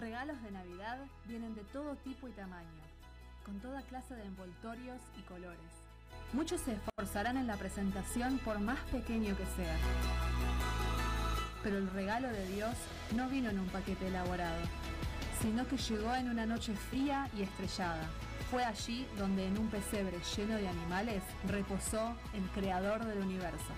regalos de Navidad vienen de todo tipo y tamaño, con toda clase de envoltorios y colores. Muchos se esforzarán en la presentación por más pequeño que sea. Pero el regalo de Dios no vino en un paquete elaborado, sino que llegó en una noche fría y estrellada. Fue allí donde en un pesebre lleno de animales reposó el creador del universo.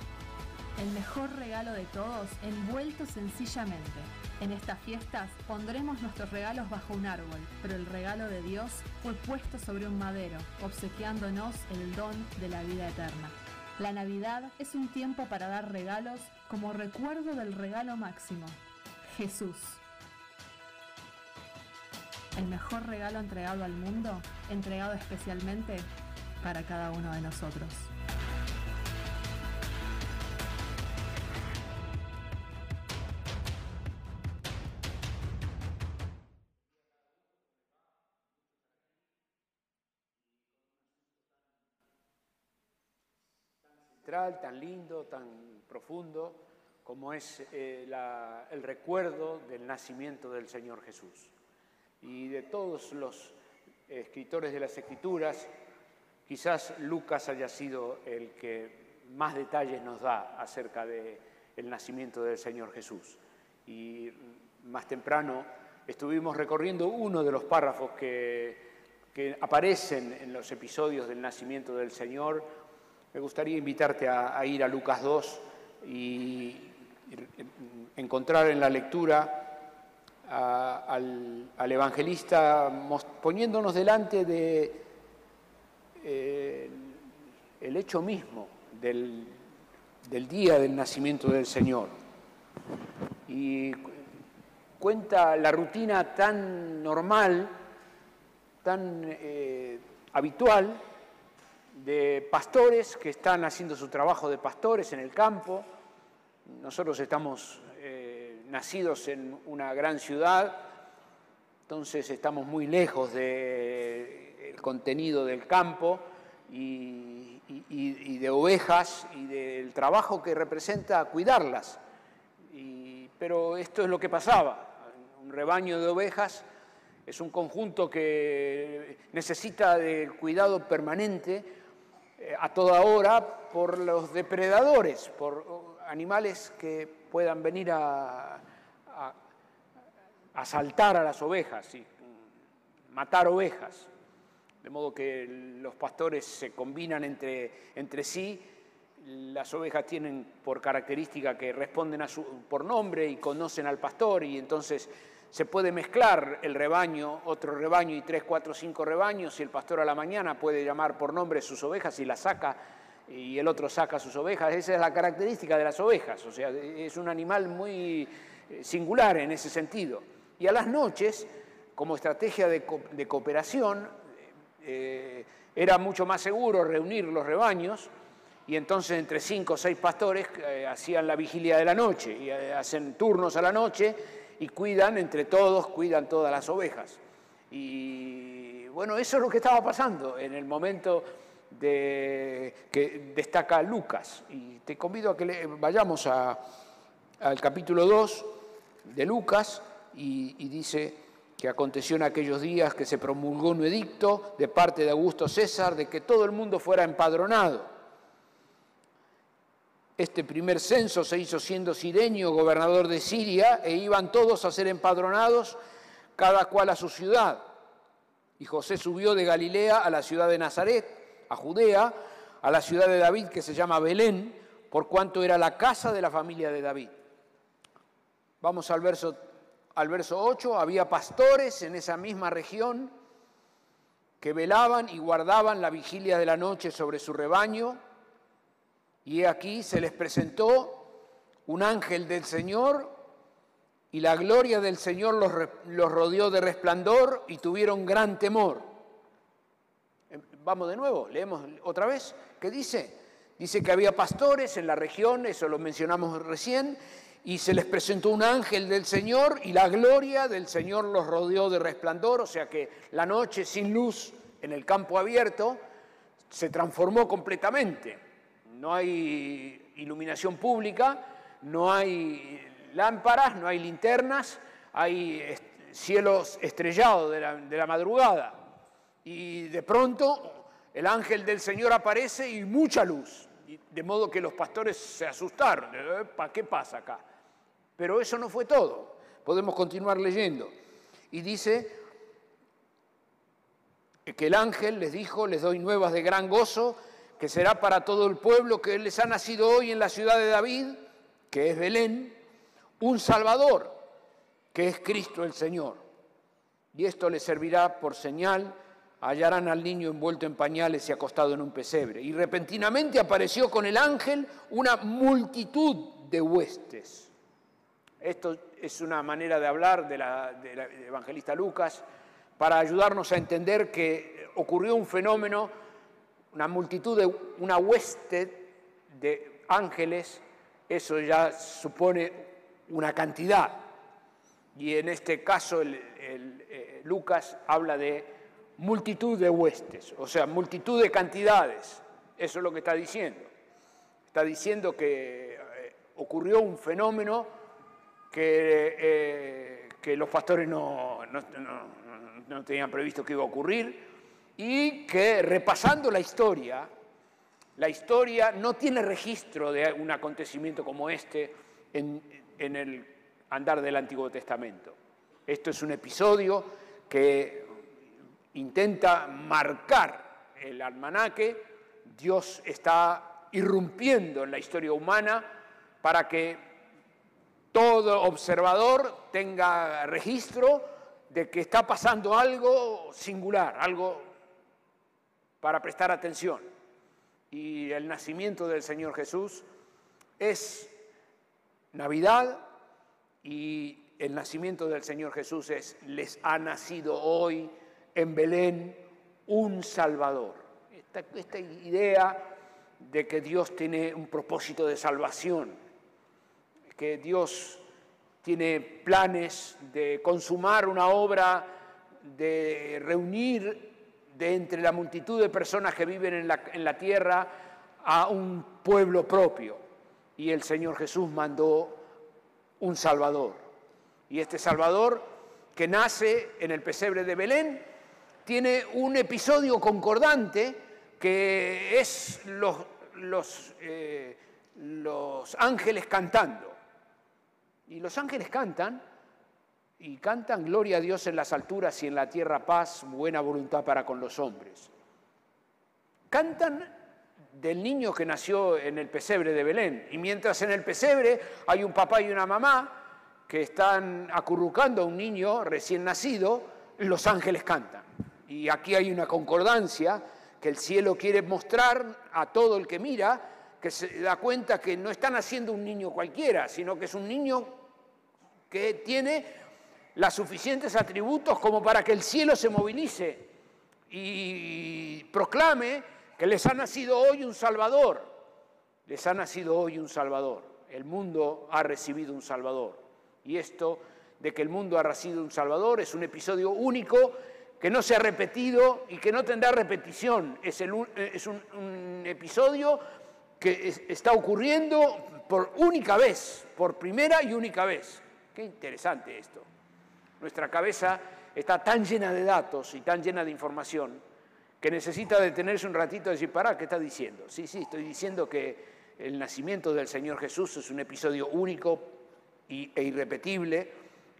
El mejor regalo de todos, envuelto sencillamente. En estas fiestas pondremos nuestros regalos bajo un árbol, pero el regalo de Dios fue puesto sobre un madero, obsequiándonos el don de la vida eterna. La Navidad es un tiempo para dar regalos como recuerdo del regalo máximo, Jesús. El mejor regalo entregado al mundo, entregado especialmente para cada uno de nosotros. Tan lindo, tan profundo, como es eh, el recuerdo del nacimiento del Señor Jesús. Y de todos los escritores de las Escrituras, quizás Lucas haya sido el que más detalles nos da acerca del nacimiento del Señor Jesús. Y más temprano estuvimos recorriendo uno de los párrafos que aparecen en los episodios del nacimiento del Señor, me gustaría invitarte a, ir a Lucas 2 y encontrar en la lectura al, evangelista poniéndonos delante de eh, el hecho mismo del, del, día del nacimiento del Señor. Y cuenta la rutina tan normal, tan eh, habitual, de pastores que están haciendo su trabajo de pastores en el campo. Nosotros estamos eh, nacidos en una gran ciudad, entonces estamos muy lejos del contenido del campo y, de ovejas y del trabajo que representa cuidarlas. pero esto es lo que pasaba. Un rebaño de ovejas es un conjunto que necesita de cuidado permanente a toda hora por los depredadores, por animales que puedan venir a, a, saltar a las ovejas y matar ovejas. De modo que los pastores se combinan entre, entre sí, las ovejas tienen por característica que responden a su, por nombre y conocen al pastor y entonces se puede mezclar el rebaño, otro rebaño y tres, cuatro, cinco rebaños, y el pastor a la mañana puede llamar por nombre sus ovejas y las saca, y el otro saca sus ovejas. Esa es la característica de las ovejas, o sea, es un animal muy eh, singular en ese sentido. Y a las noches, como estrategia de, cooperación, eh, era mucho más seguro reunir los rebaños, y entonces entre cinco o seis pastores eh, hacían la vigilia de la noche, y hacen turnos a la noche, y cuidan entre todos, cuidan todas las ovejas. Y bueno, eso es lo que estaba pasando en el momento de, que destaca Lucas. Y te convido a que vayamos al capítulo 2 de Lucas y, y dice que aconteció en aquellos días que se promulgó un edicto de parte de Augusto César de que todo el mundo fuera empadronado. Este primer censo se hizo siendo Sireño gobernador de Siria e iban todos a ser empadronados, cada cual a su ciudad. Y José subió de Galilea a la ciudad de Nazaret, a Judea, a la ciudad de David que se llama Belén, por cuanto era la casa de la familia de David. Vamos al verso, al verso 8, había pastores en esa misma región que velaban y guardaban la vigilia de la noche sobre su rebaño y aquí se les presentó un ángel del Señor y la gloria del Señor los, rodeó de resplandor y tuvieron gran temor. Em, vamos de nuevo, leemos otra vez. ¿Qué dice? Dice que había pastores en la región, eso lo mencionamos recién, y se les presentó un ángel del Señor y la gloria del Señor los rodeó de resplandor, o sea que la noche sin luz en el campo abierto se transformó completamente no hay iluminación pública, no hay lámparas, no hay linternas, hay cielos estrellados de la, de la madrugada. Y de pronto el ángel del Señor aparece y mucha luz. De modo que los pastores se asustaron. ¿Para qué pasa acá? Pero eso no fue todo. Podemos continuar leyendo. Y dice que el ángel les dijo, les doy nuevas de gran gozo, que será para todo el pueblo que les ha nacido hoy en la ciudad de David, que es Belén, un Salvador, que es Cristo el Señor. Y esto les servirá por señal, hallarán al niño envuelto en pañales y acostado en un pesebre. Y repentinamente apareció con el ángel una multitud de huestes. Esto es una manera de hablar del de evangelista Lucas para ayudarnos a entender que ocurrió un fenómeno, una multitud de una hueste de ángeles, eso ya supone una cantidad. Y en este caso eh, Lucas habla de multitud de huestes, o sea, multitud de cantidades. Eso es lo que está diciendo. Está diciendo que eh, ocurrió un fenómeno que, eh, que los pastores no, no, no tenían previsto que iba a ocurrir, y que repasando la historia, la historia no tiene registro de un acontecimiento como este en, en el andar del Antiguo Testamento. Esto es un episodio que intenta marcar el almanaque, Dios está irrumpiendo en la historia humana para que todo observador tenga registro de que está pasando algo singular, algo para prestar atención. Y el nacimiento del Señor Jesús es Navidad y el nacimiento del Señor Jesús es, les ha nacido hoy en Belén un Salvador. Esta, esta idea de que Dios tiene un propósito de salvación, que Dios tiene planes de consumar una obra, de reunir de entre la multitud de personas que viven en la, en la tierra a un pueblo propio. Y el Señor Jesús mandó un Salvador. Y este Salvador, que nace en el pesebre de Belén, tiene un episodio concordante que es los, los, eh, los ángeles cantando. Y los ángeles cantan, y cantan gloria a Dios en las alturas y en la tierra paz, buena voluntad para con los hombres. Cantan del niño que nació en el pesebre de Belén. Y mientras en el pesebre hay un papá y una mamá que están acurrucando a un niño recién nacido, los ángeles cantan. Y aquí hay una concordancia que el cielo quiere mostrar a todo el que mira, que se da cuenta que no están haciendo un niño cualquiera, sino que es un niño que tiene los suficientes atributos como para que el cielo se movilice y proclame que les ha nacido hoy un Salvador. Les ha nacido hoy un Salvador. El mundo ha recibido un Salvador. Y esto de que el mundo ha recibido un Salvador es un episodio único que no se ha repetido y que no tendrá repetición. Es, es un, un, episodio que está ocurriendo por única vez, por primera y única vez. Qué interesante esto. Nuestra cabeza está tan llena de datos y tan llena de información que necesita detenerse un ratito y decir, pará, ¿qué está diciendo? Sí, sí, estoy diciendo que el nacimiento del Señor Jesús es un episodio único e irrepetible,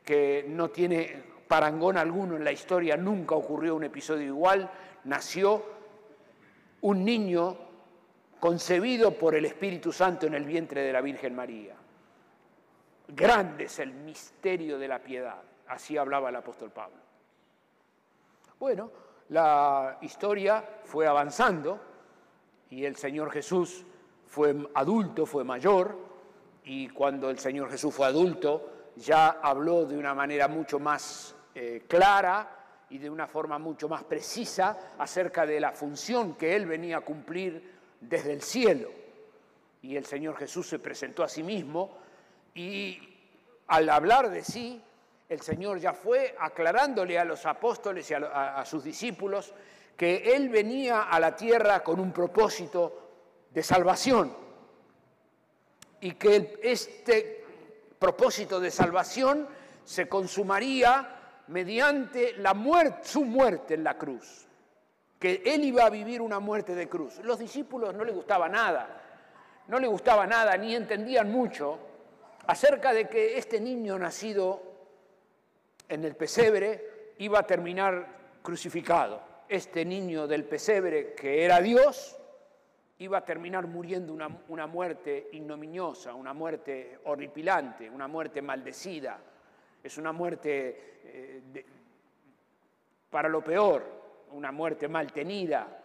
que no tiene parangón alguno en la historia, nunca ocurrió un episodio igual, nació un niño concebido por el Espíritu Santo en el vientre de la Virgen María. Grande es el misterio de la piedad. Así hablaba el apóstol Pablo. Bueno, la historia fue avanzando y el Señor Jesús fue adulto, fue mayor, y cuando el Señor Jesús fue adulto, ya habló de una manera mucho más eh, clara y de una forma mucho más precisa acerca de la función que él venía a cumplir desde el cielo. Y el Señor Jesús se presentó a sí mismo y al hablar de sí, el Señor ya fue aclarándole a los apóstoles y a, sus discípulos que Él venía a la tierra con un propósito de salvación y que este propósito de salvación se consumaría mediante la muerte, su muerte en la cruz, que él iba a vivir una muerte de cruz. Los discípulos no les gustaba nada, no les gustaba nada, ni entendían mucho acerca de que este niño nacido en el pesebre iba a terminar crucificado. Este niño del pesebre, que era Dios, iba a terminar muriendo una, una muerte ignominiosa, una muerte horripilante, una muerte maldecida. Es una muerte eh, para lo peor, una muerte mal tenida.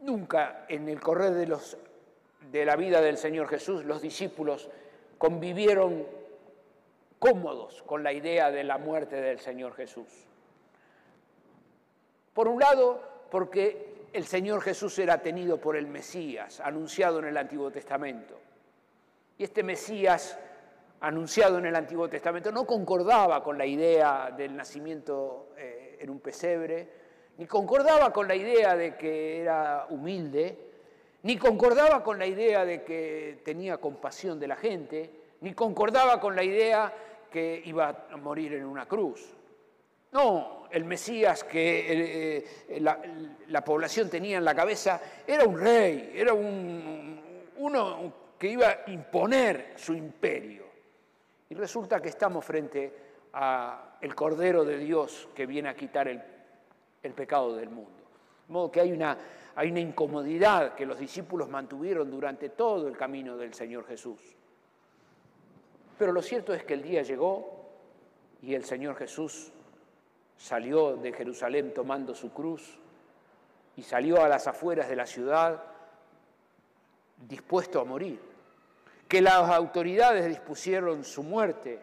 Nunca en el correr de, los, de la vida del Señor Jesús los discípulos convivieron cómodos con la idea de la muerte del Señor Jesús. Por un lado, porque el Señor Jesús era tenido por el Mesías, anunciado en el Antiguo Testamento. Y este Mesías anunciado en el Antiguo Testamento no concordaba con la idea del nacimiento eh, en un pesebre, ni concordaba con la idea de que era humilde, ni concordaba con la idea de que tenía compasión de la gente, ni concordaba con la idea que iba a morir en una cruz. No, el Mesías que eh, eh, la, población tenía en la cabeza era un rey, era un, uno que iba a imponer su imperio. Y resulta que estamos frente al Cordero de Dios que viene a quitar el, pecado del mundo. De modo que hay una, hay una incomodidad que los discípulos mantuvieron durante todo el camino del Señor Jesús. Pero lo cierto es que el día llegó y el Señor Jesús salió de Jerusalén tomando su cruz y salió a las afueras de la ciudad dispuesto a morir que las autoridades dispusieron su muerte,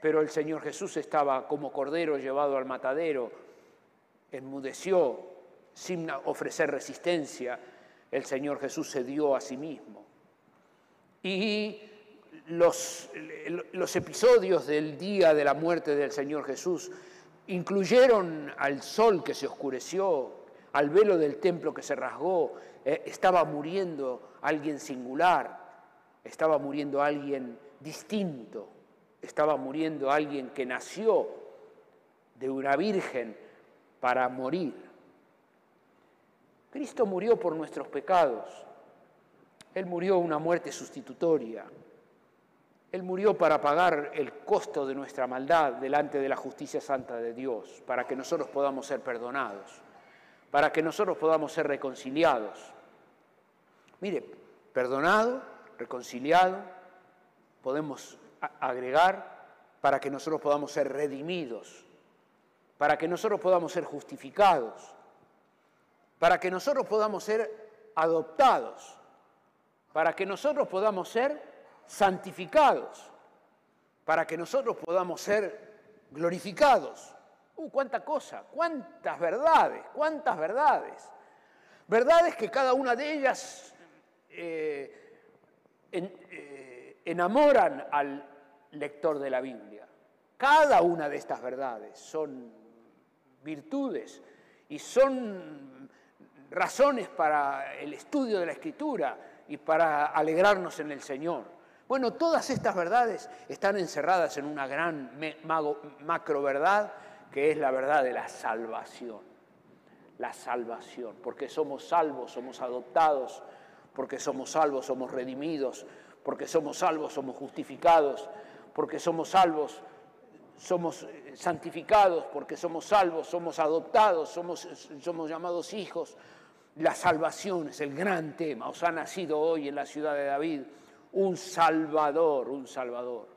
pero el Señor Jesús estaba como cordero llevado al matadero, enmudeció sin ofrecer resistencia, el Señor Jesús se dio a sí mismo. Y los, episodios del día de la muerte del Señor Jesús incluyeron al sol que se oscureció, al velo del templo que se rasgó, eh, estaba muriendo alguien singular, estaba muriendo alguien distinto, estaba muriendo alguien que nació de una virgen para morir. Cristo murió por nuestros pecados. Él murió una muerte sustitutoria. Él murió para pagar el costo de nuestra maldad delante de la justicia santa de Dios, para que nosotros podamos ser perdonados, para que nosotros podamos ser reconciliados. Mire, perdonado reconciliado, podemos agregar para que nosotros podamos ser redimidos, para que nosotros podamos ser justificados, para que nosotros podamos ser adoptados, para que nosotros podamos ser santificados, para que nosotros podamos ser glorificados. ¡Uh, cuánta cosa! ¡Cuántas verdades! ¡Cuántas verdades! Verdades que cada una de ellas eh, eh, enamoran al lector de la Biblia. Cada una de estas verdades son virtudes y son razones para el estudio de la Escritura y para alegrarnos en el Señor. Bueno, todas estas verdades están encerradas en una gran macro verdad que es la verdad de la salvación. La salvación, porque somos salvos, somos adoptados, porque somos salvos, somos redimidos, porque somos salvos, somos justificados, porque somos salvos, somos santificados, porque somos salvos, somos adoptados, somos, somos llamados hijos. La salvación es el gran tema. Os ha nacido hoy en la ciudad de David un Salvador, un Salvador.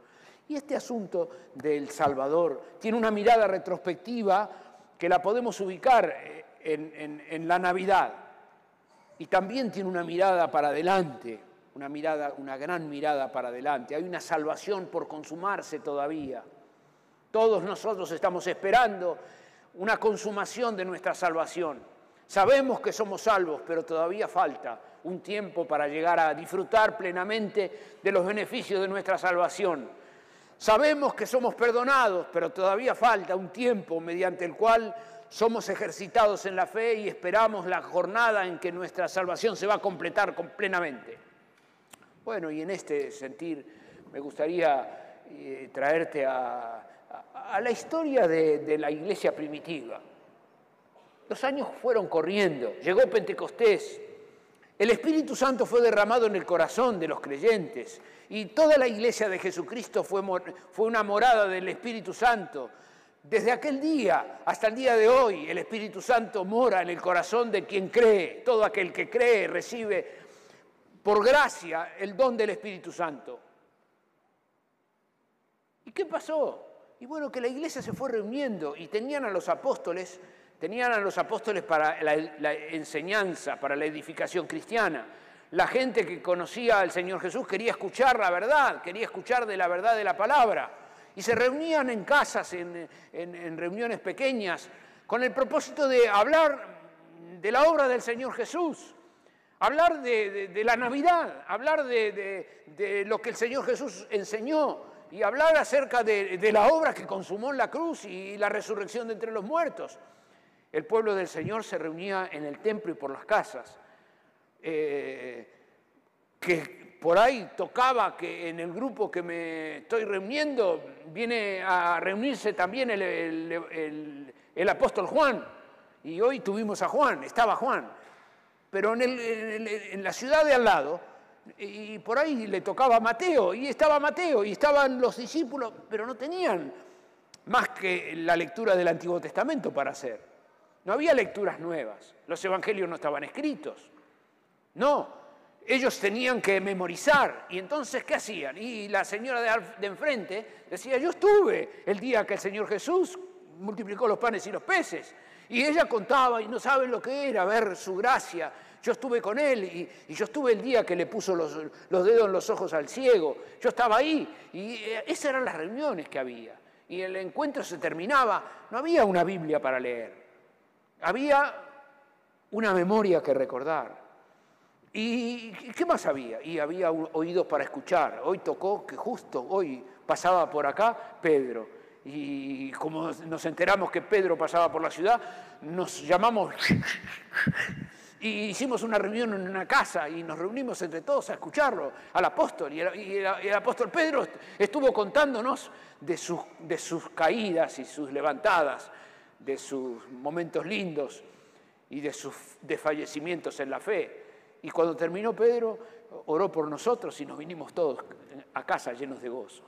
Y este asunto del Salvador tiene una mirada retrospectiva que la podemos ubicar en, en la Navidad y también tiene una mirada para adelante, una mirada, una gran mirada para adelante. Hay una salvación por consumarse todavía. Todos nosotros estamos esperando una consumación de nuestra salvación. Sabemos que somos salvos, pero todavía falta un tiempo para llegar a disfrutar plenamente de los beneficios de nuestra salvación. Sabemos que somos perdonados, pero todavía falta un tiempo mediante el cual somos ejercitados en la fe y esperamos la jornada en que nuestra salvación se va a completar plenamente. Bueno, y en este sentir me gustaría eh, traerte a, la historia de, la iglesia primitiva. Los años fueron corriendo, llegó Pentecostés, el Espíritu Santo fue derramado en el corazón de los creyentes y toda la iglesia de Jesucristo fue, fue una morada del Espíritu Santo. Desde aquel día hasta el día de hoy, el Espíritu Santo mora en el corazón de quien cree. Todo aquel que cree recibe por gracia el don del Espíritu Santo. ¿Y qué pasó? Y bueno, que la iglesia se fue reuniendo y tenían a los apóstoles, tenían a los apóstoles para la, enseñanza, para la edificación cristiana. La gente que conocía al Señor Jesús quería escuchar la verdad, quería escuchar de la verdad de la palabra y se reunían en casas, en, reuniones pequeñas, con el propósito de hablar de la obra del Señor Jesús, hablar de, la Navidad, hablar de, lo que el Señor Jesús enseñó y hablar acerca de, la obra que consumó en la cruz y la resurrección de entre los muertos. El pueblo del Señor se reunía en el templo y por las casas. Eh, que por ahí tocaba que en el grupo que me estoy reuniendo viene a reunirse también el, apóstol Juan. Y hoy tuvimos a Juan, estaba Juan. Pero en, la ciudad de al lado, y por ahí le tocaba a Mateo, y estaba Mateo, y estaban los discípulos, pero no tenían más que la lectura del Antiguo Testamento para hacer. No había lecturas nuevas, los evangelios no estaban escritos. No, ellos tenían que memorizar. ¿Y entonces qué hacían? Y la señora de, enfrente decía, yo estuve el día que el Señor Jesús multiplicó los panes y los peces. Y ella contaba y no saben lo que era ver su gracia. Yo estuve con él y, yo estuve el día que le puso los, dedos en los ojos al ciego. Yo estaba ahí y eh, esas eran las reuniones que había. Y el encuentro se terminaba. No había una Biblia para leer. Había una memoria que recordar. ¿Y qué más había? Y había oídos para escuchar. Hoy tocó que justo hoy pasaba por acá Pedro. Y como nos enteramos que Pedro pasaba por la ciudad, nos llamamos y hicimos una reunión en una casa y nos reunimos entre todos a escucharlo, al apóstol. Y el, apóstol Pedro estuvo contándonos de sus, de sus caídas y sus levantadas, de sus momentos lindos y de sus desfallecimientos en la fe. Y cuando terminó Pedro, oró por nosotros y nos vinimos todos a casa llenos de gozo.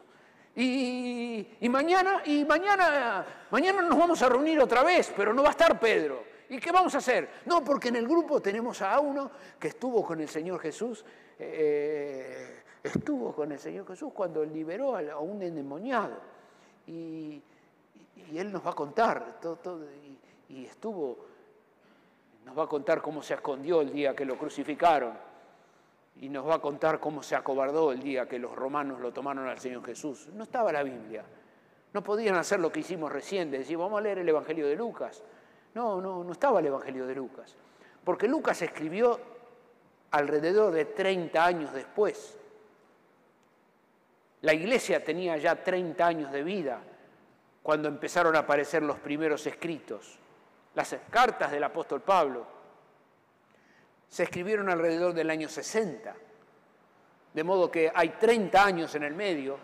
Y, mañana, y mañana, mañana nos vamos a reunir otra vez, pero no va a estar Pedro. ¿Y qué vamos a hacer? No, porque en el grupo tenemos a uno que estuvo con el Señor Jesús, eh, estuvo con el Señor Jesús cuando liberó a un endemoniado. Y, él nos va a contar, todo, y estuvo nos va a contar cómo se escondió el día que lo crucificaron y nos va a contar cómo se acobardó el día que los romanos lo tomaron al Señor Jesús. No estaba la Biblia. No podían hacer lo que hicimos recién, de decir, vamos a leer el Evangelio de Lucas. No, no, no estaba el Evangelio de Lucas. Porque Lucas escribió alrededor de 30 años después. La iglesia tenía ya 30 años de vida cuando empezaron a aparecer los primeros escritos las cartas del apóstol Pablo, se escribieron alrededor del año 60, de modo que hay 30 años en el medio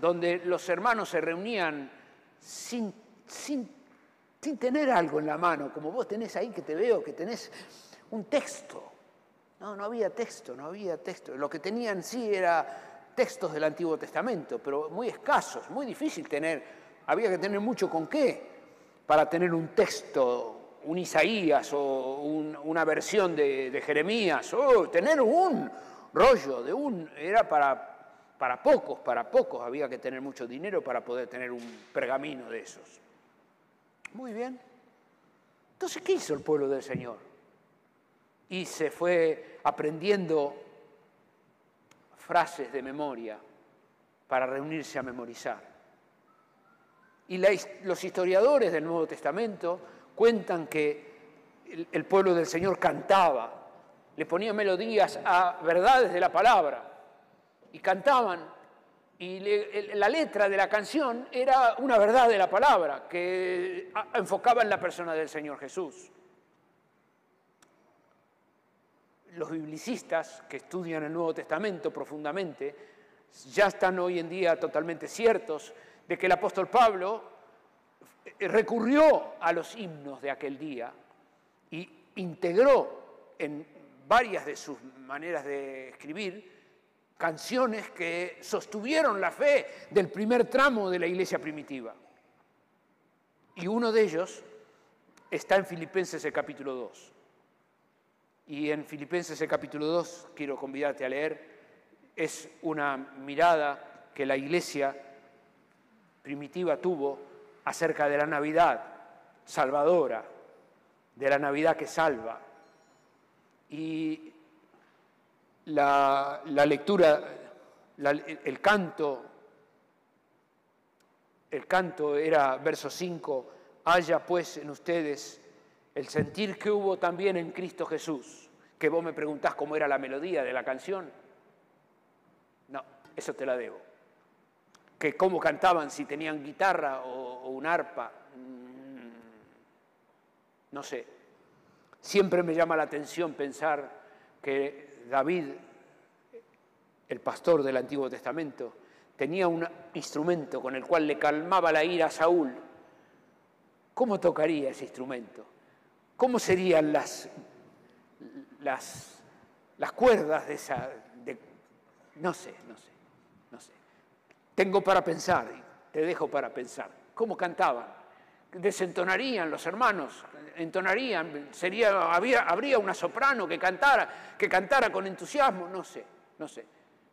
donde los hermanos se reunían sin, sin, sin tener algo en la mano, como vos tenés ahí que te veo, que tenés un texto. No, no había texto, no había texto. Lo que tenían sí era textos del Antiguo Testamento, pero muy escasos, muy difícil tener, había que tener mucho con qué para tener un texto, un Isaías o una versión de, Jeremías, o tener un rollo de un, era para, para pocos, para pocos había que tener mucho dinero para poder tener un pergamino de esos. Muy bien. Entonces, ¿qué hizo el pueblo del Señor? Y se fue aprendiendo frases de memoria para reunirse a memorizar. Y los historiadores del Nuevo Testamento cuentan que el, pueblo del Señor cantaba, le ponía melodías a verdades de la palabra y cantaban y la letra de la canción era una verdad de la palabra que enfocaba en la persona del Señor Jesús. Los biblicistas que estudian el Nuevo Testamento profundamente ya están hoy en día totalmente ciertos, de que el apóstol Pablo eh, recurrió a los himnos de aquel día y integró en varias de sus maneras de escribir canciones que sostuvieron la fe del primer tramo de la iglesia primitiva. Y uno de ellos está en Filipenses el capítulo 2. Y en Filipenses el capítulo 2, quiero convidarte a leer, es una mirada que la iglesia primitiva tuvo acerca de la Navidad salvadora, de la Navidad que salva. Y la, lectura, el canto, el canto era verso 5, haya pues en ustedes el sentir que hubo también en Cristo Jesús, que vos me preguntás cómo era la melodía de la canción. No, eso te la debo. Que cómo cantaban, si tenían guitarra o, un arpa, mm, no sé. Siempre me llama la atención pensar que David, el pastor del Antiguo Testamento, tenía un instrumento con el cual le calmaba la ira a Saúl. ¿Cómo tocaría ese instrumento? ¿Cómo serían las, las, las cuerdas de esa... no sé, no sé, no sé. Tengo para pensar, te dejo para pensar. ¿Cómo cantaban? Desentonarían los hermanos, entonarían, sería, había, habría una soprano que cantara, que cantara con entusiasmo, no sé, no sé.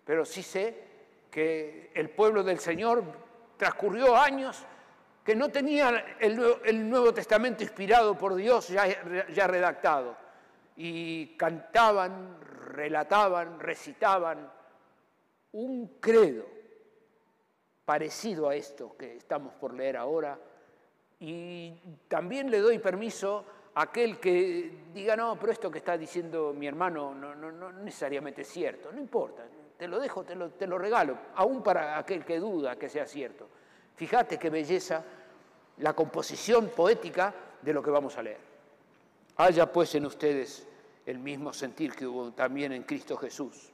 Pero sí sé que el pueblo del Señor transcurrió años que no tenía el Nuevo, Testamento inspirado por Dios ya, ya redactado. Y cantaban, relataban, recitaban un credo parecido a esto que estamos por leer ahora. Y también le doy permiso a aquel que diga, no, pero esto que está diciendo mi hermano no, no, no necesariamente es cierto. No importa, te lo dejo, te lo, te lo regalo, aún para aquel que duda que sea cierto. Fíjate qué belleza la composición poética de lo que vamos a leer. Haya pues en ustedes el mismo sentir que hubo también en Cristo Jesús.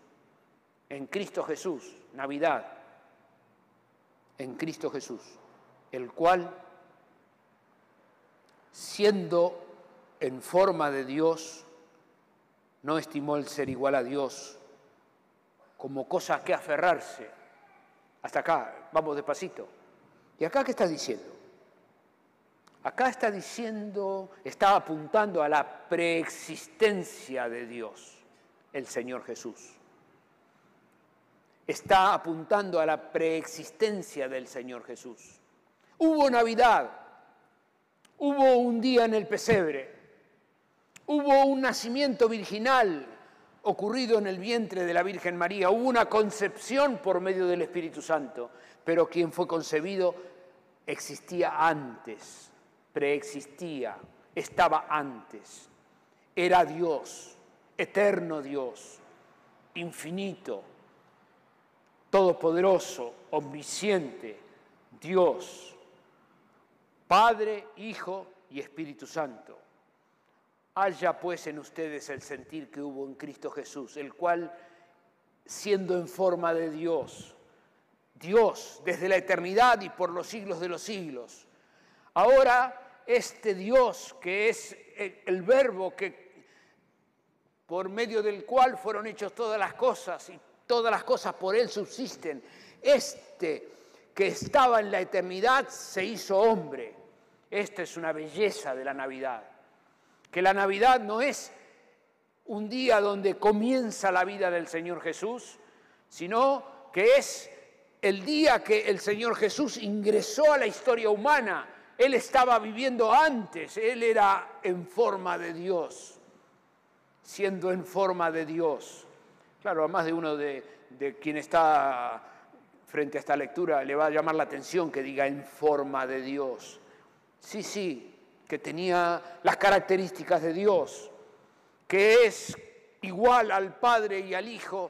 En Cristo Jesús, Navidad, en Cristo Jesús, el cual, siendo en forma de Dios, no estimó el ser igual a Dios como cosa a que aferrarse. Hasta acá, vamos despacito. ¿Y acá qué está diciendo? Acá está diciendo, está apuntando a la preexistencia de Dios, el Señor Jesús. Está apuntando a la preexistencia del Señor Jesús. Hubo Navidad, hubo un día en el pesebre, hubo un nacimiento virginal ocurrido en el vientre de la Virgen María, hubo una concepción por medio del Espíritu Santo, pero quien fue concebido existía antes, preexistía, estaba antes, era Dios, eterno Dios, infinito, todopoderoso, omnisciente, Dios, Padre, Hijo y Espíritu Santo. Haya pues en ustedes el sentir que hubo en Cristo Jesús, el cual, siendo en forma de Dios, Dios desde la eternidad y por los siglos de los siglos, ahora este Dios que es el verbo que por medio del cual fueron hechas todas las cosas y todas las cosas por él subsisten, este que estaba en la eternidad se hizo hombre. Esta es una belleza de la Navidad que la Navidad no es un día donde comienza la vida del Señor Jesús, sino que es el día que el Señor Jesús ingresó a la historia humana. Él estaba viviendo antes, Él era en forma de Dios, siendo en forma de Dios. Claro, a más de uno de, quien está frente a esta lectura le va a llamar la atención que diga en forma de Dios. Sí, sí, que tenía las características de Dios, que es igual al Padre y al Hijo,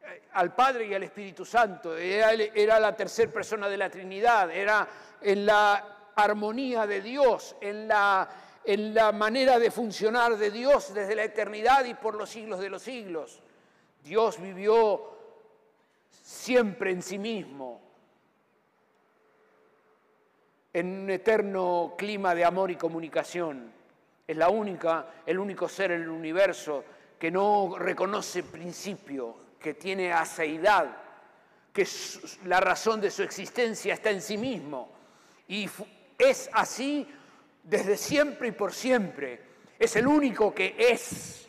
eh, al Padre y al Espíritu Santo, era, la tercera persona de la Trinidad, era en la armonía de Dios, en la manera de funcionar de Dios desde la eternidad y por los siglos de los siglos. Dios vivió siempre en sí mismo, en un eterno clima de amor y comunicación. Es la única, el único ser en el universo que no reconoce principio, que tiene aceidad, que la razón de su existencia está en sí mismo. Y es así desde siempre y por siempre. Es el único que es.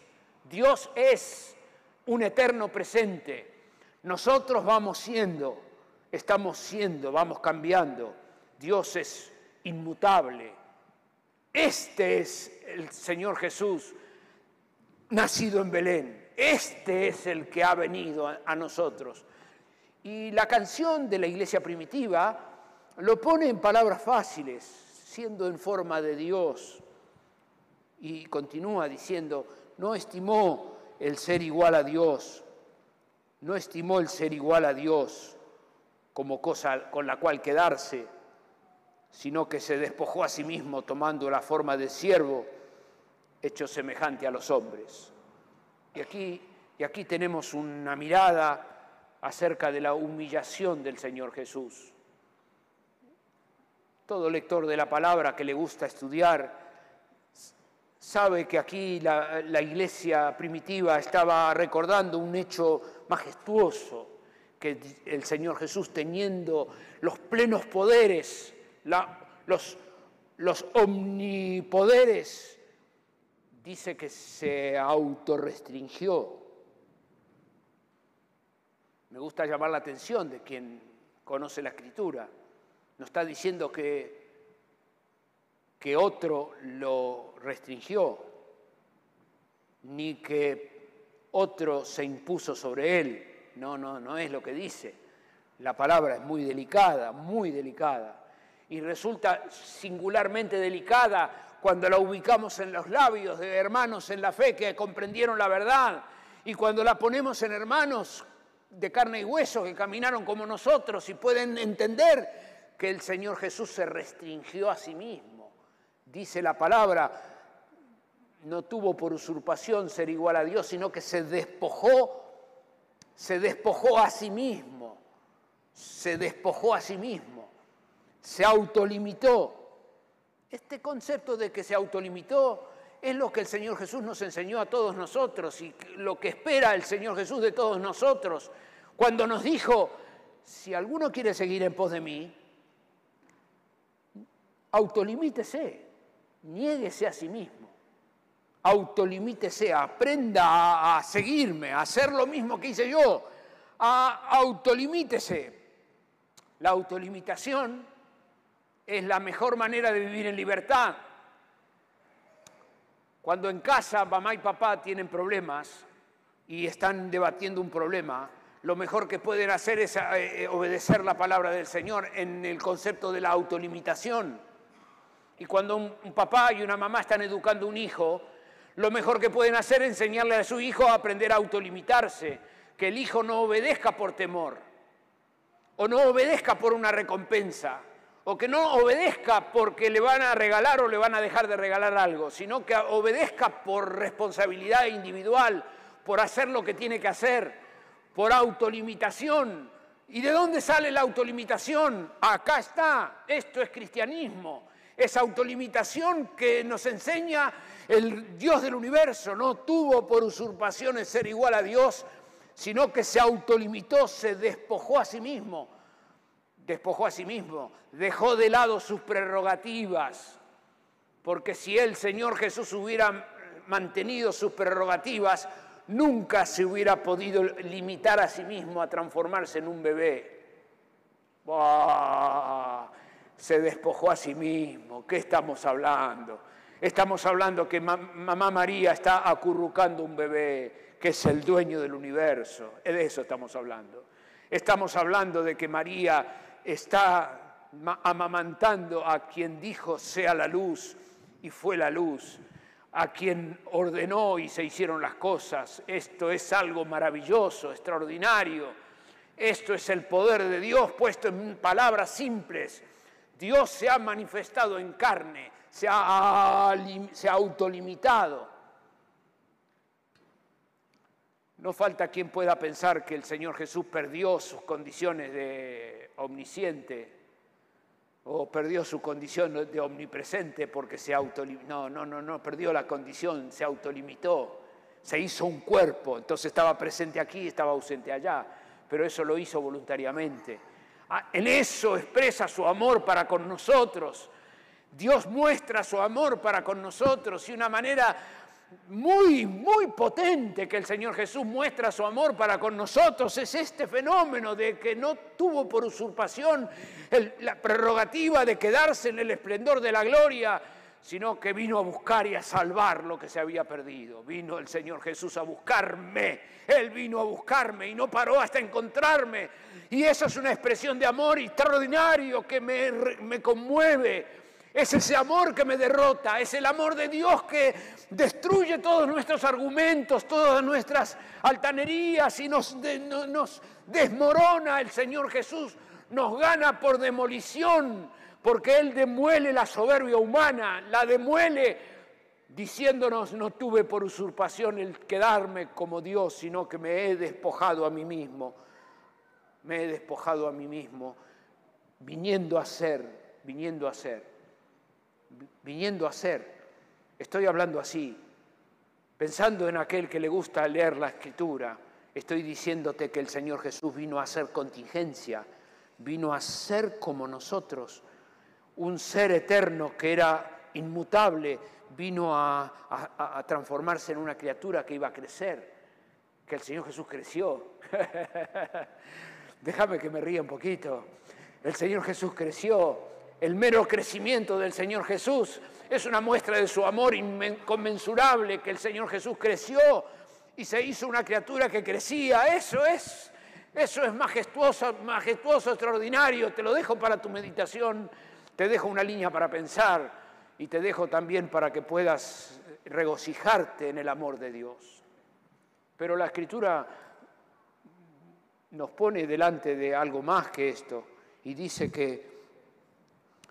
Dios es un eterno presente. Nosotros vamos siendo, estamos siendo, vamos cambiando. Dios es inmutable. Este es el Señor Jesús, nacido en Belén. Este es el que ha venido a, nosotros. Y la canción de la iglesia primitiva lo pone en palabras fáciles, siendo en forma de Dios. Y continúa diciendo, no estimó el ser igual a Dios, no estimó el ser igual a Dios como cosa con la cual quedarse, sino que se despojó a sí mismo tomando la forma de siervo, hecho semejante a los hombres. Y aquí, y aquí tenemos una mirada acerca de la humillación del Señor Jesús. Todo lector de la palabra que le gusta estudiar sabe que aquí la, iglesia primitiva estaba recordando un hecho majestuoso, que el Señor Jesús teniendo los plenos poderes, los, los omnipoderes, dice que se autorrestringió. Me gusta llamar la atención de quien conoce la escritura. No está diciendo que, que otro lo restringió, ni que otro se impuso sobre él. No, no, no es lo que dice. La palabra es muy delicada, muy delicada. Y resulta singularmente delicada cuando la ubicamos en los labios de hermanos en la fe que comprendieron la verdad. Y cuando la ponemos en hermanos de carne y hueso que caminaron como nosotros y pueden entender que el Señor Jesús se restringió a sí mismo. Dice la palabra, no tuvo por usurpación ser igual a Dios, sino que se despojó, se despojó a sí mismo, se despojó a sí mismo, se autolimitó. Este concepto de que se autolimitó es lo que el Señor Jesús nos enseñó a todos nosotros y lo que espera el Señor Jesús de todos nosotros cuando nos dijo, si alguno quiere seguir en pos de mí, autolimítese, niéguese a sí mismo, autolimítese, aprenda a, seguirme, a hacer lo mismo que hice yo, a autolimítese. La autolimitación es la mejor manera de vivir en libertad. Cuando en casa mamá y papá tienen problemas y están debatiendo un problema, lo mejor que pueden hacer es eh, obedecer la palabra del Señor en el concepto de la autolimitación. Y cuando un, papá y una mamá están educando un hijo, lo mejor que pueden hacer es enseñarle a su hijo a aprender a autolimitarse, que el hijo no obedezca por temor, o no obedezca por una recompensa, o que no obedezca porque le van a regalar o le van a dejar de regalar algo, sino que obedezca por responsabilidad individual, por hacer lo que tiene que hacer, por autolimitación. ¿Y de dónde sale la autolimitación? Acá está, esto es cristianismo esa autolimitación que nos enseña el Dios del universo. No tuvo por usurpaciones ser igual a Dios, sino que se autolimitó, se despojó a sí mismo. Despojó a sí mismo, dejó de lado sus prerrogativas, porque si el Señor Jesús hubiera mantenido sus prerrogativas, nunca se hubiera podido limitar a sí mismo a transformarse en un bebé se despojó a sí mismo. ¿Qué estamos hablando? Estamos hablando que mamá María está acurrucando un bebé que es el dueño del universo. De eso estamos hablando. Estamos hablando de que María está amamantando a quien dijo sea la luz y fue la luz, a quien ordenó y se hicieron las cosas. Esto es algo maravilloso, extraordinario. Esto es el poder de Dios puesto en palabras simples Dios se ha manifestado en carne, se ha, autolimitado. No falta quien pueda pensar que el Señor Jesús perdió sus condiciones de omnisciente o perdió su condición de omnipresente porque se autolimitó. No, no, no, no, perdió la condición, se autolimitó, se hizo un cuerpo, entonces estaba presente aquí, estaba ausente allá, pero eso lo hizo voluntariamente. Ah, en eso expresa su amor para con nosotros. Dios muestra su amor para con nosotros y una manera muy, muy potente que el Señor Jesús muestra su amor para con nosotros es este fenómeno de que no tuvo por usurpación la prerrogativa de quedarse en el esplendor de la gloria, sino que vino a buscar y a salvar lo que se había perdido. Vino el Señor Jesús a buscarme, Él vino a buscarme y no paró hasta encontrarme. Y eso es una expresión de amor extraordinario que me, me conmueve. Es ese amor que me derrota, es el amor de Dios que destruye todos nuestros argumentos, todas nuestras altanerías y nos, nos desmorona. El Señor Jesús, nos gana por demolición, porque Él demuele la soberbia humana, la demuele diciéndonos no tuve por usurpación el quedarme como Dios, sino que me he despojado a mí mismo, me he despojado a mí mismo, viniendo a ser, viniendo a ser viniendo a ser. Estoy hablando así, pensando en aquel que le gusta leer la escritura. Estoy diciéndote que el Señor Jesús vino a ser contingencia, vino a ser como nosotros, un ser eterno que era inmutable, vino a, transformarse en una criatura que iba a crecer, que el Señor Jesús creció. Déjame que me ría un poquito. El Señor Jesús creció, el mero crecimiento del Señor Jesús es una muestra de su amor inconmensurable, que el Señor Jesús creció y se hizo una criatura que crecía. Eso es, eso es majestuoso, majestuoso, extraordinario. Te lo dejo para tu meditación, te dejo una línea para pensar y te dejo también para que puedas regocijarte en el amor de Dios. Pero la escritura nos pone delante de algo más que esto y dice que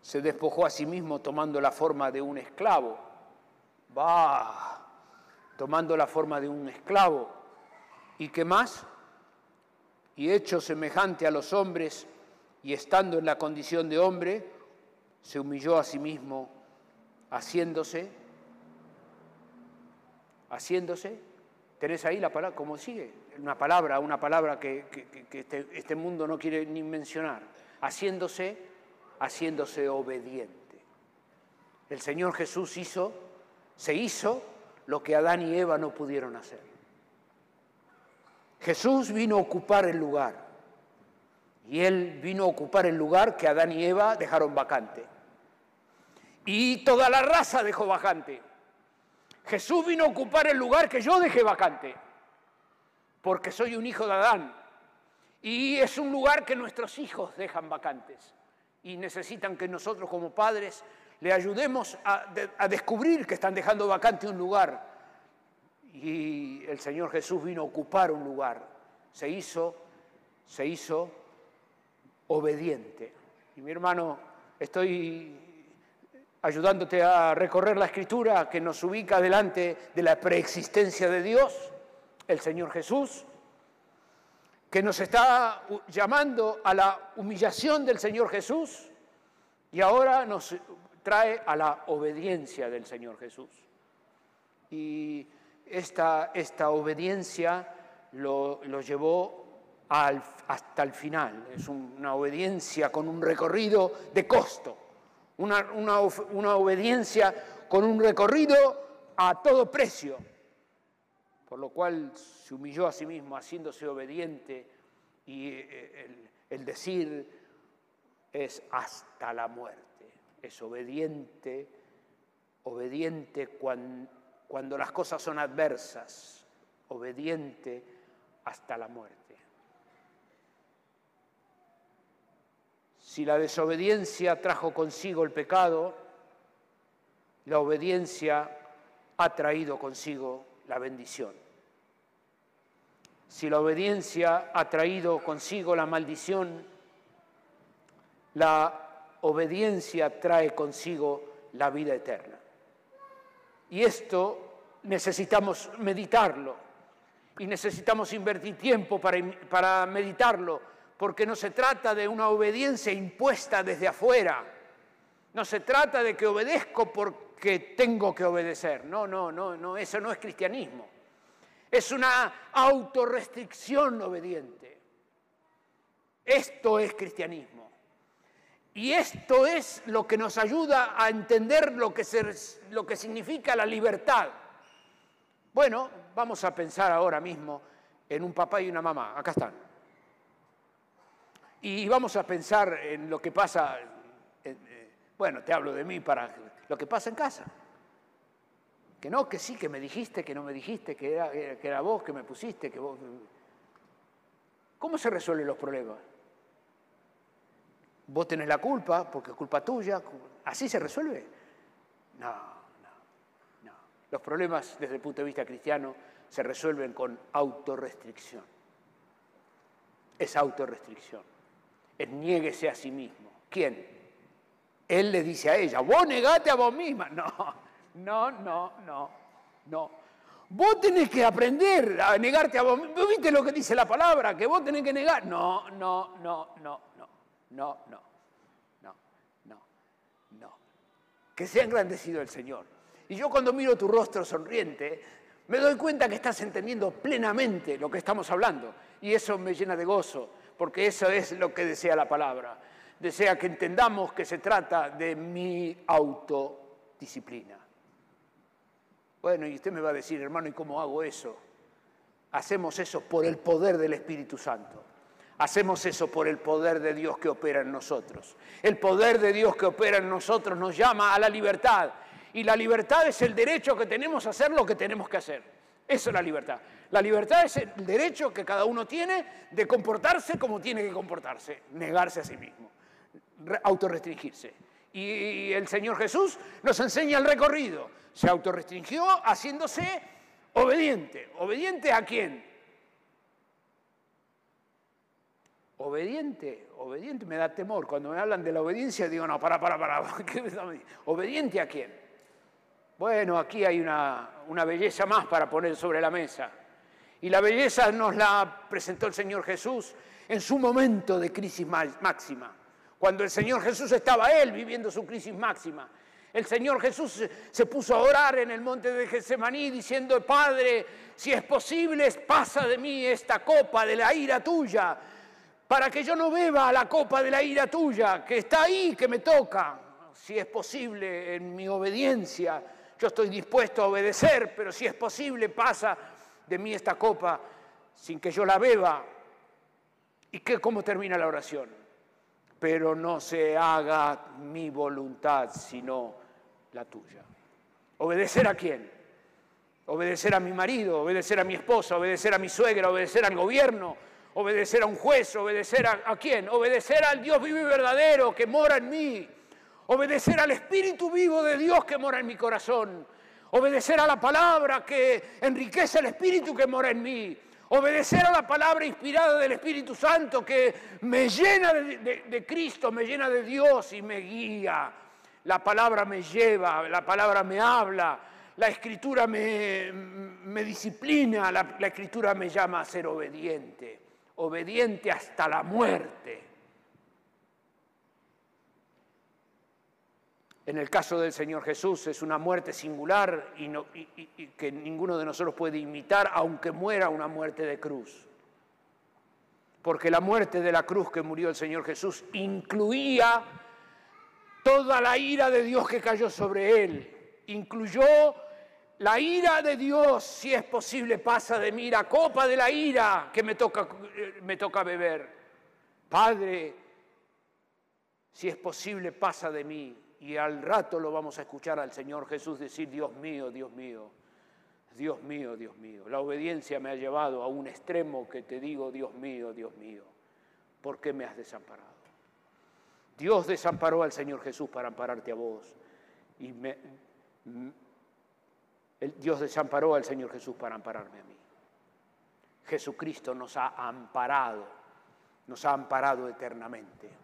se despojó a sí mismo tomando la forma de un esclavo. Va, tomando la forma de un esclavo. ¿Y qué más? Y hecho semejante a los hombres y estando en la condición de hombre, se humilló a sí mismo, haciéndose, haciéndose. ¿Tenés ahí la palabra? ¿Cómo sigue? Una palabra, una palabra que, este, este mundo no quiere ni mencionar. Haciéndose haciéndose obediente. El Señor Jesús hizo, se hizo lo que Adán y Eva no pudieron hacer. Jesús vino a ocupar el lugar y Él vino a ocupar el lugar que Adán y Eva dejaron vacante. Y toda la raza dejó vacante. Jesús vino a ocupar el lugar que yo dejé vacante, porque soy un hijo de Adán. Y es un lugar que nuestros hijos dejan vacantes y necesitan que nosotros como padres le ayudemos a, descubrir que están dejando vacante un lugar. Y el Señor Jesús vino a ocupar un lugar. Se hizo, se hizo obediente. Y mi hermano, estoy ayudándote a recorrer la escritura que nos ubica delante de la preexistencia de Dios, el Señor Jesús, que nos está llamando a la humillación del Señor Jesús y ahora nos trae a la obediencia del Señor Jesús. Y esta, esta obediencia lo, llevó hasta el final. Es una obediencia con un recorrido de costo, una, una obediencia con un recorrido a todo precio por lo cual se humilló a sí mismo haciéndose obediente y eh, el, decir es hasta la muerte, es obediente, obediente cuando, cuando las cosas son adversas, obediente hasta la muerte. Si la desobediencia trajo consigo el pecado, la obediencia ha traído consigo la bendición si la obediencia ha traído consigo la maldición, la obediencia trae consigo la vida eterna. Y esto necesitamos meditarlo y necesitamos invertir tiempo para, para meditarlo, porque no se trata de una obediencia impuesta desde afuera, no se trata de que obedezco porque tengo que obedecer, no, no, no, no, eso no es cristianismo, es una autorrestricción obediente. Esto es cristianismo. Y esto es lo que nos ayuda a entender lo que, lo que significa la libertad. Bueno, vamos a pensar ahora mismo en un papá y una mamá. Acá están. Y vamos a pensar en lo que pasa, eh, bueno, te hablo de mí para lo que pasa en casa. Que no, que sí, que me dijiste, que no me dijiste, que era, que era vos, que me pusiste, que vos... ¿Cómo se resuelven los problemas? Vos tenés la culpa porque es culpa tuya. ¿Así se resuelve? No, no, no. Los problemas desde el punto de vista cristiano se resuelven con autorrestricción. Es autorrestricción. Es niéguese a sí mismo. ¿Quién? Él le dice a ella, vos negate a vos misma. No, no, no, no, no. Vos tenés que aprender a negarte a vos misma. ¿Vos viste lo que dice la palabra? Que vos tenés que negar. No, no, no, no, no no, no, no, no, no. Que sea engrandecido el Señor. Y yo cuando miro tu rostro sonriente, me doy cuenta que estás entendiendo plenamente lo que estamos hablando. Y eso me llena de gozo, porque eso es lo que desea la palabra. Desea que entendamos que se trata de mi autodisciplina. Bueno, y usted me va a decir, hermano, ¿y cómo hago eso? Hacemos eso por el poder del Espíritu Santo. Hacemos eso por el poder de Dios que opera en nosotros. El poder de Dios que opera en nosotros nos llama a la libertad. Y la libertad es el derecho que tenemos a hacer lo que tenemos que hacer. Eso es la libertad. La libertad es el derecho que cada uno tiene de comportarse como tiene que comportarse, negarse a sí mismo, autorrestringirse. Y el Señor Jesús nos enseña el recorrido. Se autorrestringió haciéndose obediente. ¿Obediente a quién? Obediente, obediente, me da temor. Cuando me hablan de la obediencia, digo, no, para, para, para. ¿Obediente a quién? Bueno, aquí hay una, una belleza más para poner sobre la mesa. Y la belleza nos la presentó el Señor Jesús en su momento de crisis máxima. Cuando el Señor Jesús estaba él viviendo su crisis máxima. El Señor Jesús se puso a orar en el monte de Getsemaní diciendo, Padre, si es posible, pasa de mí esta copa de la ira tuya para que yo no beba la copa de la ira tuya, que está ahí, que me toca. Si es posible, en mi obediencia, yo estoy dispuesto a obedecer, pero si es posible, pasa de mí esta copa sin que yo la beba. ¿Y qué, cómo termina la oración? Pero no se haga mi voluntad, sino la tuya. ¿Obedecer a quién? Obedecer a mi marido, obedecer a mi esposa, obedecer a mi suegra, obedecer al gobierno, obedecer a un juez, obedecer a, quién, obedecer al Dios vivo y verdadero que mora en mí, obedecer al Espíritu vivo de Dios que mora en mi corazón, obedecer a la palabra que enriquece el Espíritu que mora en mí, obedecer a la palabra inspirada del Espíritu Santo que me llena de, Cristo, me llena de Dios y me guía. La palabra me lleva, la palabra me habla, la escritura me, disciplina, la escritura me llama a ser obediente obediente hasta la muerte. En el caso del Señor Jesús es una muerte singular y, que ninguno de nosotros puede imitar, aunque muera una muerte de cruz. Porque la muerte de la cruz que murió el Señor Jesús incluía toda la ira de Dios que cayó sobre él, incluyó la ira de Dios, si es posible, pasa de mí la copa de la ira que me toca, eh, me toca beber. Padre, si es posible, pasa de mí. Y al rato lo vamos a escuchar al Señor Jesús decir, Dios mío, Dios mío, Dios mío, Dios mío. La obediencia me ha llevado a un extremo que te digo, Dios mío, Dios mío, ¿por qué me has desamparado? Dios desamparó al Señor Jesús para ampararte a vos. Y me, Dios desamparó al Señor Jesús para ampararme a mí. Jesucristo nos ha amparado, nos ha amparado eternamente.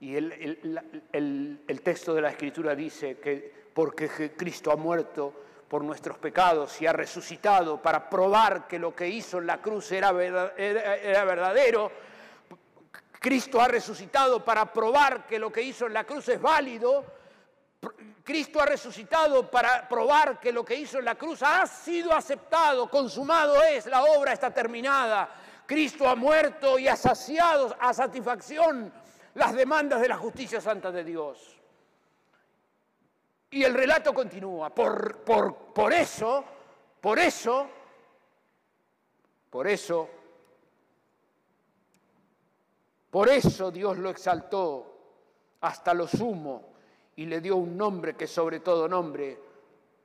Y el, texto de la Escritura dice que porque Cristo ha muerto, por nuestros pecados y ha resucitado para probar que lo que hizo en la cruz era, verdadero. Cristo ha resucitado para probar que lo que hizo en la cruz es válido. Cristo ha resucitado para probar que lo que hizo en la cruz ha sido aceptado, consumado es, la obra está terminada. Cristo ha muerto y ha saciado a satisfacción las demandas de la justicia santa de Dios. Y el relato continúa. Por, por, por eso, por eso, por eso, por eso Dios lo exaltó hasta lo sumo y le dio un nombre que sobre todo nombre,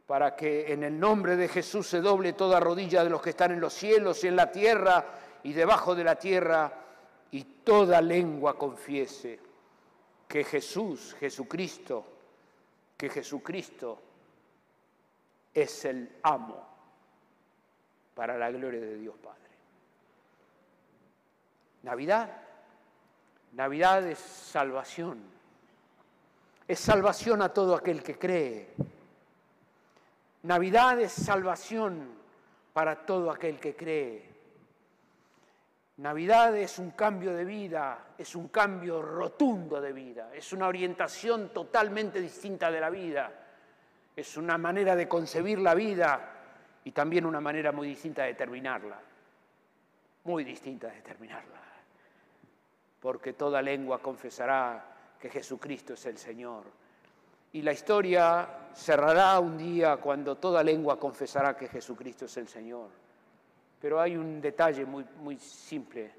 para que en el nombre de Jesús se doble toda rodilla de los que están en los cielos y en la tierra y debajo de la tierra, y toda lengua confiese que Jesús, Jesucristo, que Jesucristo es el amo para la gloria de Dios Padre. Navidad, Navidad es salvación, es salvación a todo aquel que cree. Navidad es salvación para todo aquel que cree. Navidad es un cambio de vida, es un cambio rotundo de vida, es una orientación totalmente distinta de la vida, es una manera de concebir la vida y también una manera muy distinta de terminarla, muy distinta de terminarla, porque toda lengua confesará que Jesucristo es el Señor. Y la historia cerrará un día cuando toda lengua confesará que Jesucristo es el Señor. Pero hay un detalle muy, muy simple,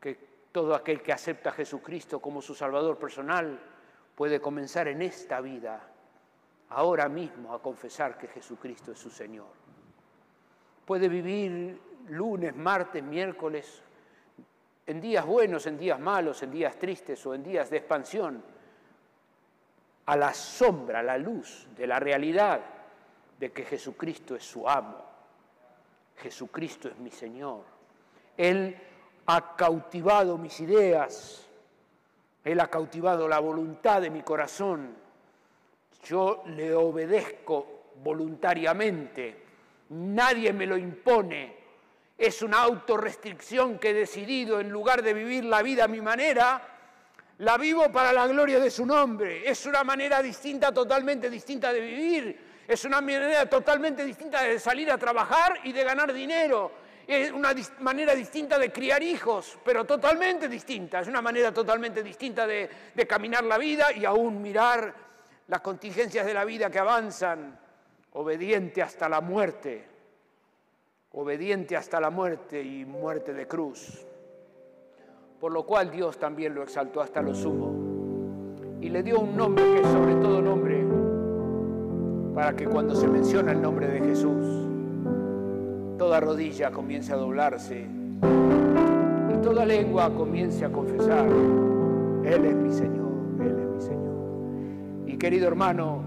que todo aquel que acepta a Jesucristo como su Salvador personal puede comenzar en esta vida, ahora mismo, a confesar que Jesucristo es su Señor. Puede vivir lunes, martes, miércoles, en días buenos, en días malos, en días tristes o en días de expansión, a la sombra, a la luz de la realidad de que Jesucristo es su amo, Jesucristo es mi Señor. Él ha cautivado mis ideas, Él ha cautivado la voluntad de mi corazón. Yo le obedezco voluntariamente, nadie me lo impone. Es una autorrestricción que he decidido, en lugar de vivir la vida a mi manera, la vivo para la gloria de su nombre. Es una manera distinta, totalmente distinta de vivir es una manera totalmente distinta de salir a trabajar y de ganar dinero. Es una manera distinta de criar hijos, pero totalmente distinta. Es una manera totalmente distinta de, caminar la vida y aún mirar las contingencias de la vida que avanzan, obediente hasta la muerte, obediente hasta la muerte y muerte de cruz. Por lo cual Dios también lo exaltó hasta lo sumo y le dio un nombre que es sobre todo nombre para que cuando se menciona el nombre de Jesús, toda rodilla comience a doblarse y toda lengua comience a confesar, Él es mi Señor, Él es mi Señor. Y querido hermano,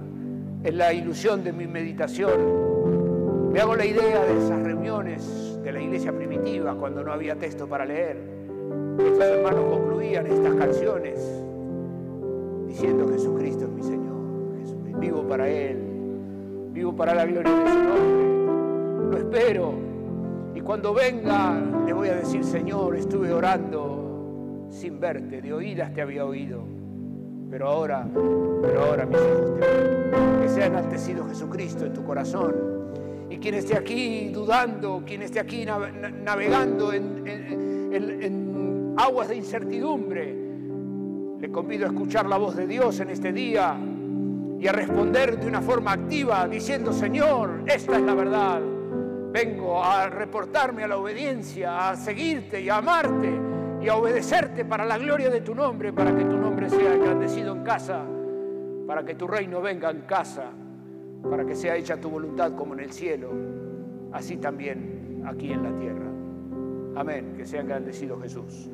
en la ilusión de mi meditación, me hago la idea de esas reuniones de la iglesia primitiva cuando no había texto para leer. Estos hermanos concluían estas canciones diciendo Jesucristo es mi Señor, vivo para Él, vivo para la gloria de su nombre. Lo espero. Y cuando venga, le voy a decir, Señor, estuve orando sin verte, de oídas te había oído. Pero ahora, pero ahora mis hijos te. Que sea enaltecido Jesucristo en tu corazón. Y quien esté aquí dudando, quien esté aquí navegando en, en aguas de incertidumbre, le convido a escuchar la voz de Dios en este día y a responder de una forma activa diciendo, Señor, esta es la verdad. Vengo a reportarme a la obediencia, a seguirte y a amarte y a obedecerte para la gloria de tu nombre, para que tu nombre sea engrandecido en casa, para que tu reino venga en casa, para que sea hecha tu voluntad como en el cielo, así también aquí en la tierra. Amén, que sea engrandecido Jesús.